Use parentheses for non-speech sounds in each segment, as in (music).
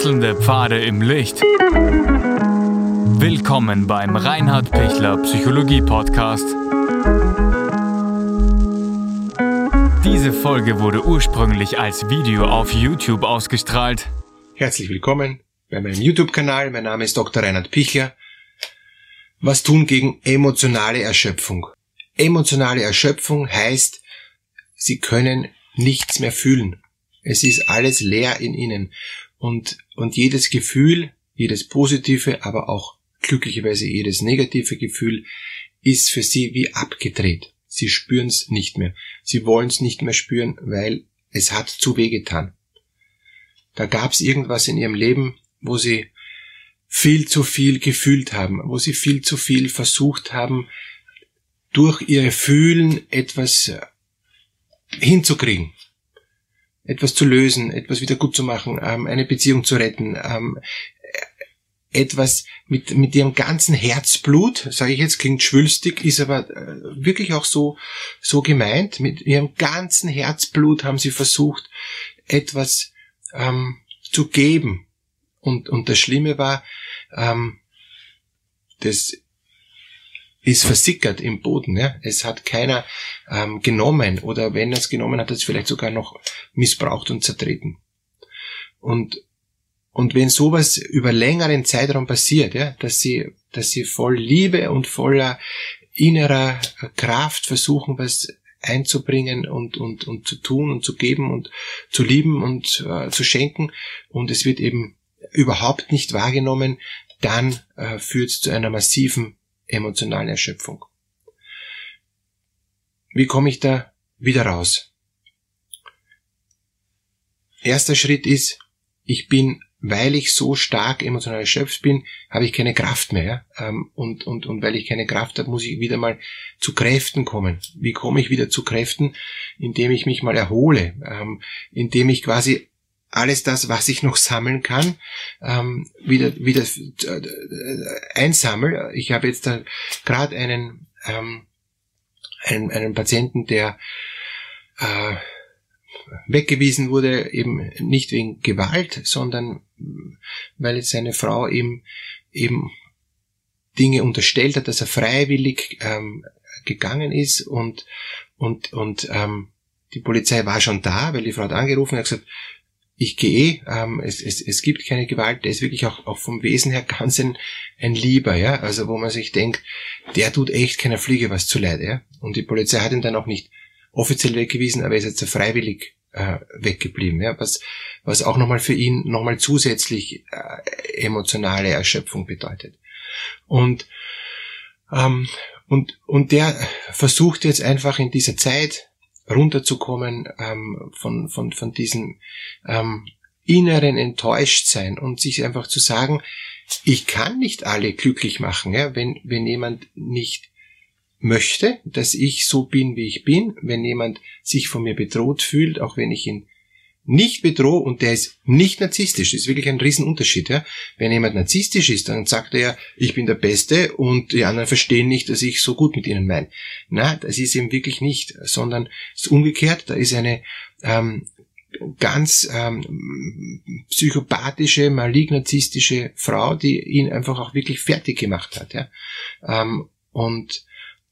Wechselnde Pfade im Licht. Willkommen beim Reinhard Pichler Psychologie Podcast. Diese Folge wurde ursprünglich als Video auf YouTube ausgestrahlt. Herzlich willkommen bei meinem YouTube-Kanal. Mein Name ist Dr. Reinhard Pichler. Was tun gegen emotionale Erschöpfung? Emotionale Erschöpfung heißt, Sie können nichts mehr fühlen. Es ist alles leer in ihnen. Und, und jedes Gefühl, jedes positive, aber auch glücklicherweise jedes negative Gefühl ist für sie wie abgedreht. Sie spüren es nicht mehr. Sie wollen es nicht mehr spüren, weil es hat zu weh getan. Da gab es irgendwas in ihrem Leben, wo sie viel zu viel gefühlt haben, wo sie viel zu viel versucht haben, durch ihr Fühlen etwas hinzukriegen etwas zu lösen, etwas wieder gut zu machen, ähm, eine Beziehung zu retten, ähm, etwas mit, mit ihrem ganzen Herzblut, sage ich jetzt, klingt schwülstig, ist aber äh, wirklich auch so, so gemeint, mit ihrem ganzen Herzblut haben sie versucht, etwas ähm, zu geben. Und, und das Schlimme war, ähm, das ist versickert im Boden. Ja? Es hat keiner ähm, genommen oder wenn er es genommen hat, hat es vielleicht sogar noch missbraucht und zertreten. Und und wenn sowas über längeren Zeitraum passiert, ja, dass sie, dass sie voll Liebe und voller innerer Kraft versuchen, was einzubringen und, und, und zu tun und zu geben und zu lieben und äh, zu schenken und es wird eben überhaupt nicht wahrgenommen, dann äh, führt es zu einer massiven emotionalen Erschöpfung. Wie komme ich da wieder raus? Erster Schritt ist, ich bin, weil ich so stark emotional erschöpft bin, habe ich keine Kraft mehr. Ähm, und, und, und weil ich keine Kraft habe, muss ich wieder mal zu Kräften kommen. Wie komme ich wieder zu Kräften? Indem ich mich mal erhole, ähm, indem ich quasi alles das, was ich noch sammeln kann, ähm, wieder, wieder äh, einsammel. Ich habe jetzt da gerade einen, ähm, einen, einen Patienten, der äh, weggewiesen wurde, eben nicht wegen Gewalt, sondern weil jetzt seine Frau ihm eben Dinge unterstellt hat, dass er freiwillig ähm, gegangen ist und und und ähm, die Polizei war schon da, weil die Frau hat angerufen und hat gesagt, ich gehe, ähm, es, es, es gibt keine Gewalt, der ist wirklich auch, auch vom Wesen her ganz ein, ein Lieber, ja, also wo man sich denkt, der tut echt keiner Fliege was zuleid, ja, und die Polizei hat ihn dann auch nicht offiziell weggewiesen, aber er ist jetzt freiwillig äh, weggeblieben, ja, was, was auch nochmal für ihn nochmal zusätzlich äh, emotionale Erschöpfung bedeutet. Und, ähm, und, und der versucht jetzt einfach in dieser Zeit, runterzukommen ähm, von, von, von diesem ähm, inneren Enttäuschtsein und sich einfach zu sagen, ich kann nicht alle glücklich machen, ja, wenn, wenn jemand nicht möchte, dass ich so bin, wie ich bin, wenn jemand sich von mir bedroht fühlt, auch wenn ich ihn nicht bedrohe und der ist nicht narzisstisch. Das ist wirklich ein Riesenunterschied. Ja? Wenn jemand narzisstisch ist, dann sagt er, ich bin der Beste und die anderen verstehen nicht, dass ich so gut mit ihnen meine. Na, das ist eben wirklich nicht, sondern es ist umgekehrt. Da ist eine ähm, ganz ähm, psychopathische, malignarzistische Frau, die ihn einfach auch wirklich fertig gemacht hat. Ja? Ähm, und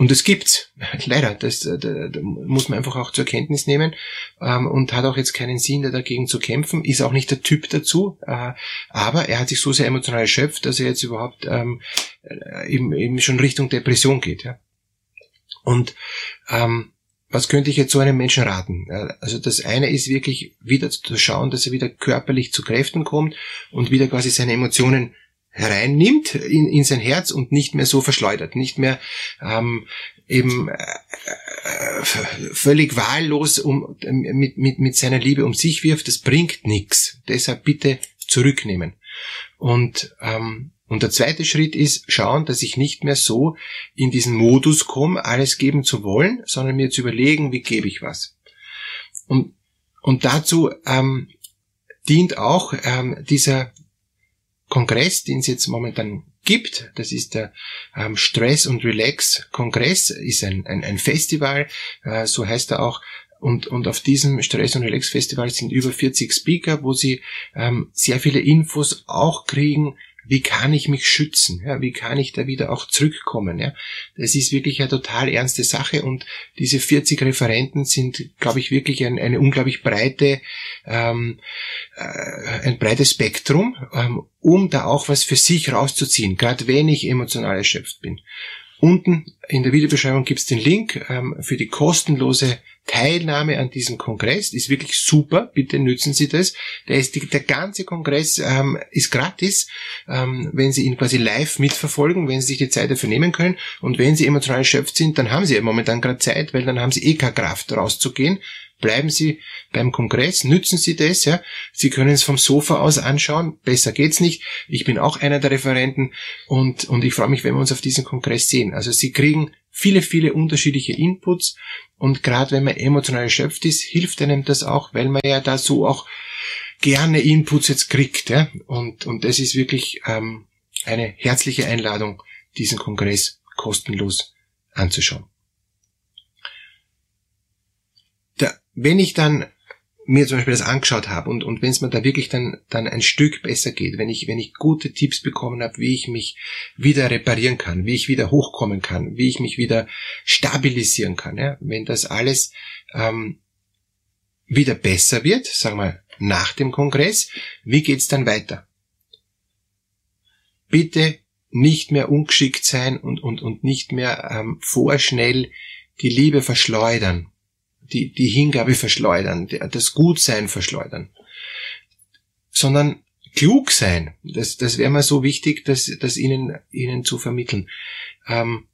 und das gibt's, (laughs) leider. Das, äh, da, da muss man einfach auch zur Kenntnis nehmen ähm, und hat auch jetzt keinen Sinn, da dagegen zu kämpfen. Ist auch nicht der Typ dazu, äh, aber er hat sich so sehr emotional erschöpft, dass er jetzt überhaupt ähm, äh, eben, eben schon Richtung Depression geht. Ja. Und ähm, was könnte ich jetzt so einem Menschen raten? Also das eine ist wirklich wieder zu schauen, dass er wieder körperlich zu Kräften kommt und wieder quasi seine Emotionen hereinnimmt in, in sein Herz und nicht mehr so verschleudert, nicht mehr ähm, eben äh, äh, völlig wahllos um, mit, mit, mit seiner Liebe um sich wirft, das bringt nichts. Deshalb bitte zurücknehmen. Und, ähm, und der zweite Schritt ist schauen, dass ich nicht mehr so in diesen Modus komme, alles geben zu wollen, sondern mir zu überlegen, wie gebe ich was. Und, und dazu ähm, dient auch ähm, dieser Kongress, den es jetzt momentan gibt. Das ist der ähm, Stress und Relax Kongress, ist ein, ein, ein Festival, äh, so heißt er auch. Und, und auf diesem Stress- und Relax-Festival sind über 40 Speaker, wo sie ähm, sehr viele Infos auch kriegen, wie kann ich mich schützen? Ja, wie kann ich da wieder auch zurückkommen? Ja, das ist wirklich eine total ernste Sache und diese 40 Referenten sind, glaube ich, wirklich ein, eine unglaublich breite, ähm, äh, ein breites Spektrum, ähm, um da auch was für sich rauszuziehen, gerade wenn ich emotional erschöpft bin. Unten in der Videobeschreibung gibt es den Link ähm, für die kostenlose Teilnahme an diesem Kongress. Ist wirklich super, bitte nützen Sie das. Der, ist der ganze Kongress ähm, ist gratis, ähm, wenn Sie ihn quasi live mitverfolgen, wenn Sie sich die Zeit dafür nehmen können. Und wenn Sie emotional erschöpft sind, dann haben Sie ja momentan gerade Zeit, weil dann haben Sie eh keine Kraft rauszugehen bleiben Sie beim Kongress, nützen Sie das, ja. Sie können es vom Sofa aus anschauen, besser geht's nicht. Ich bin auch einer der Referenten und, und ich freue mich, wenn wir uns auf diesem Kongress sehen. Also Sie kriegen viele, viele unterschiedliche Inputs und gerade wenn man emotional erschöpft ist, hilft einem das auch, weil man ja da so auch gerne Inputs jetzt kriegt, ja. Und, und das ist wirklich ähm, eine herzliche Einladung, diesen Kongress kostenlos anzuschauen. wenn ich dann mir zum Beispiel das angeschaut habe und, und wenn es mir da wirklich dann, dann ein Stück besser geht, wenn ich, wenn ich gute Tipps bekommen habe, wie ich mich wieder reparieren kann, wie ich wieder hochkommen kann, wie ich mich wieder stabilisieren kann, ja, wenn das alles ähm, wieder besser wird, sagen wir nach dem Kongress, wie geht's dann weiter? Bitte nicht mehr ungeschickt sein und, und, und nicht mehr ähm, vorschnell die Liebe verschleudern die, die Hingabe verschleudern, das Gutsein verschleudern, sondern klug sein. Das, das wäre mir so wichtig, das, das ihnen, ihnen zu vermitteln. Ähm,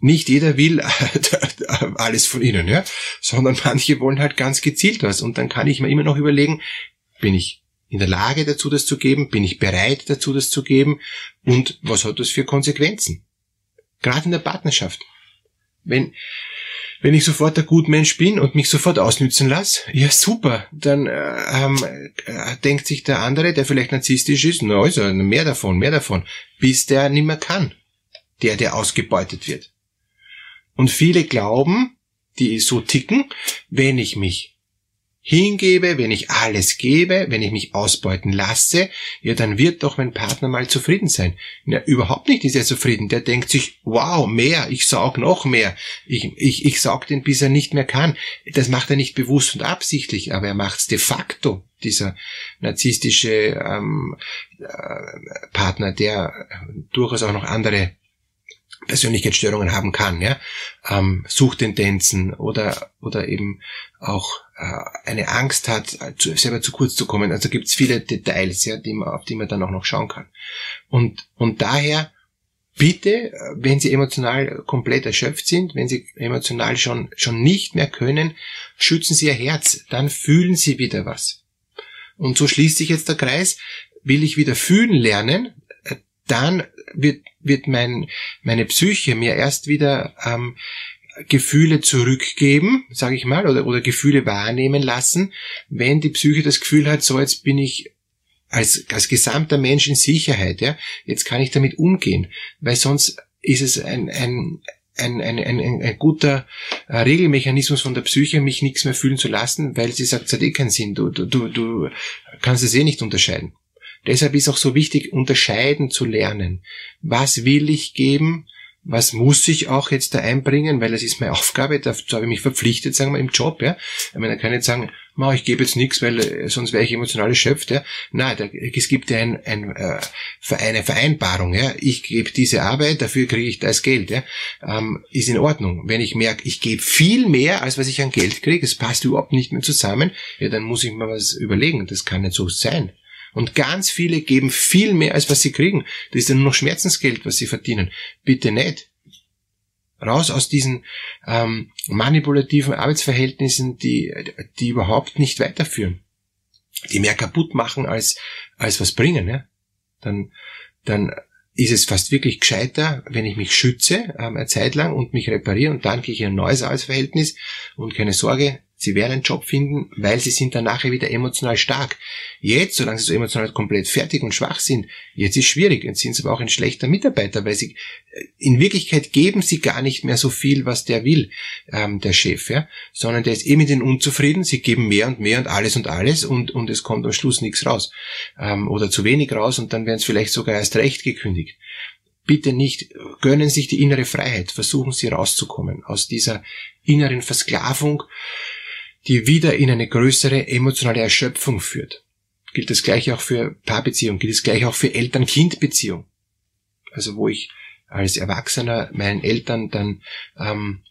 nicht jeder will (laughs) alles von ihnen, ja, sondern manche wollen halt ganz gezielt was. Und dann kann ich mir immer noch überlegen, bin ich in der Lage dazu, das zu geben? Bin ich bereit dazu, das zu geben? Und was hat das für Konsequenzen? Gerade in der Partnerschaft. Wenn, wenn ich sofort der Gutmensch bin und mich sofort ausnützen lasse, ja super, dann äh, ähm, äh, denkt sich der andere, der vielleicht narzisstisch ist, na also mehr davon, mehr davon, bis der nimmer kann, der, der ausgebeutet wird. Und viele glauben, die so ticken, wenn ich mich hingebe, wenn ich alles gebe, wenn ich mich ausbeuten lasse, ja, dann wird doch mein Partner mal zufrieden sein. Ja, überhaupt nicht ist er zufrieden. Der denkt sich, wow, mehr, ich saug noch mehr. Ich, ich, ich saug den, bis er nicht mehr kann. Das macht er nicht bewusst und absichtlich, aber er macht es de facto, dieser narzisstische ähm, äh, Partner, der durchaus auch noch andere Persönlichkeitsstörungen haben kann, ja, ähm, Suchtendenzen oder oder eben auch äh, eine Angst hat, zu, selber zu kurz zu kommen. Also gibt es viele Details, ja, die man, auf die man dann auch noch schauen kann. Und und daher bitte, wenn Sie emotional komplett erschöpft sind, wenn Sie emotional schon schon nicht mehr können, schützen Sie Ihr Herz, dann fühlen Sie wieder was. Und so schließt sich jetzt der Kreis. Will ich wieder fühlen lernen, äh, dann wird, wird mein, meine Psyche mir erst wieder ähm, Gefühle zurückgeben, sage ich mal, oder, oder Gefühle wahrnehmen lassen, wenn die Psyche das Gefühl hat, so jetzt bin ich als, als gesamter Mensch in Sicherheit, ja, jetzt kann ich damit umgehen, weil sonst ist es ein, ein, ein, ein, ein, ein guter äh, Regelmechanismus von der Psyche, mich nichts mehr fühlen zu lassen, weil sie sagt, es hat eh keinen Sinn, du, du, du kannst es eh nicht unterscheiden. Deshalb ist auch so wichtig, unterscheiden zu lernen. Was will ich geben? Was muss ich auch jetzt da einbringen? Weil das ist meine Aufgabe, dazu habe ich mich verpflichtet, sagen wir, im Job, ja. Ich meine, da kann ich nicht sagen, Ma, ich gebe jetzt nichts, weil äh, sonst wäre ich emotional erschöpft, ja. Nein, da, es gibt ja ein, ein, äh, eine Vereinbarung, ja. Ich gebe diese Arbeit, dafür kriege ich das Geld, ja. Ähm, ist in Ordnung. Wenn ich merke, ich gebe viel mehr, als was ich an Geld kriege, es passt überhaupt nicht mehr zusammen, ja, dann muss ich mir was überlegen. Das kann nicht so sein. Und ganz viele geben viel mehr, als was sie kriegen. Das ist dann nur noch Schmerzensgeld, was sie verdienen. Bitte nicht. Raus aus diesen ähm, manipulativen Arbeitsverhältnissen, die, die überhaupt nicht weiterführen. Die mehr kaputt machen, als, als was bringen. Ja? Dann, dann ist es fast wirklich gescheiter, wenn ich mich schütze ähm, eine Zeit lang und mich repariere und dann gehe ich in ein neues Arbeitsverhältnis und keine Sorge, Sie werden einen Job finden, weil sie sind dann nachher wieder emotional stark. Jetzt, solange sie so emotional komplett fertig und schwach sind, jetzt ist schwierig. Jetzt sind sie aber auch ein schlechter Mitarbeiter, weil sie äh, in Wirklichkeit geben sie gar nicht mehr so viel, was der will, ähm, der Chef, ja, sondern der ist eh mit ihnen unzufrieden. Sie geben mehr und mehr und alles und alles und und es kommt am Schluss nichts raus ähm, oder zu wenig raus und dann werden es vielleicht sogar erst recht gekündigt bitte nicht, gönnen sich die innere Freiheit, versuchen Sie rauszukommen aus dieser inneren Versklavung, die wieder in eine größere emotionale Erschöpfung führt. Gilt das gleiche auch für Paarbeziehung, gilt das gleiche auch für Eltern-Kind-Beziehung. Also wo ich als Erwachsener meinen Eltern dann ähm,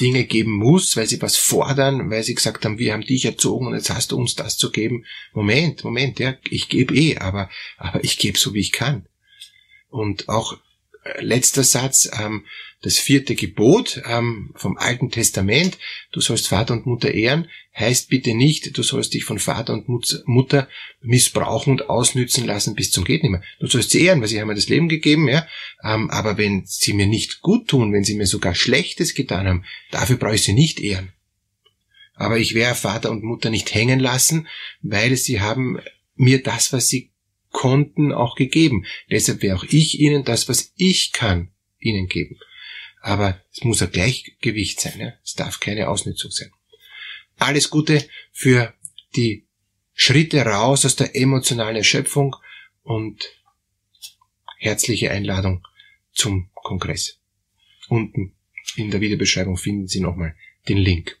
Dinge geben muss, weil sie was fordern, weil sie gesagt haben, wir haben dich erzogen und jetzt hast du uns das zu geben. Moment, Moment, ja, ich gebe eh, aber, aber ich gebe so, wie ich kann. Und auch letzter Satz, ähm, das vierte Gebot ähm, vom Alten Testament, du sollst Vater und Mutter ehren, heißt bitte nicht, du sollst dich von Vater und Mutter missbrauchen und ausnützen lassen bis zum Gehtnimmer. Du sollst sie ehren, weil sie haben mir das Leben gegeben, ja. Ähm, aber wenn sie mir nicht gut tun, wenn sie mir sogar Schlechtes getan haben, dafür brauche ich sie nicht ehren. Aber ich werde Vater und Mutter nicht hängen lassen, weil sie haben mir das, was sie konnten, auch gegeben. Deshalb werde auch ich ihnen das, was ich kann, ihnen geben. Aber es muss ein Gleichgewicht sein. Ja? Es darf keine Ausnützung sein. Alles Gute für die Schritte raus aus der emotionalen Erschöpfung und herzliche Einladung zum Kongress. Unten in der Videobeschreibung finden Sie nochmal den Link.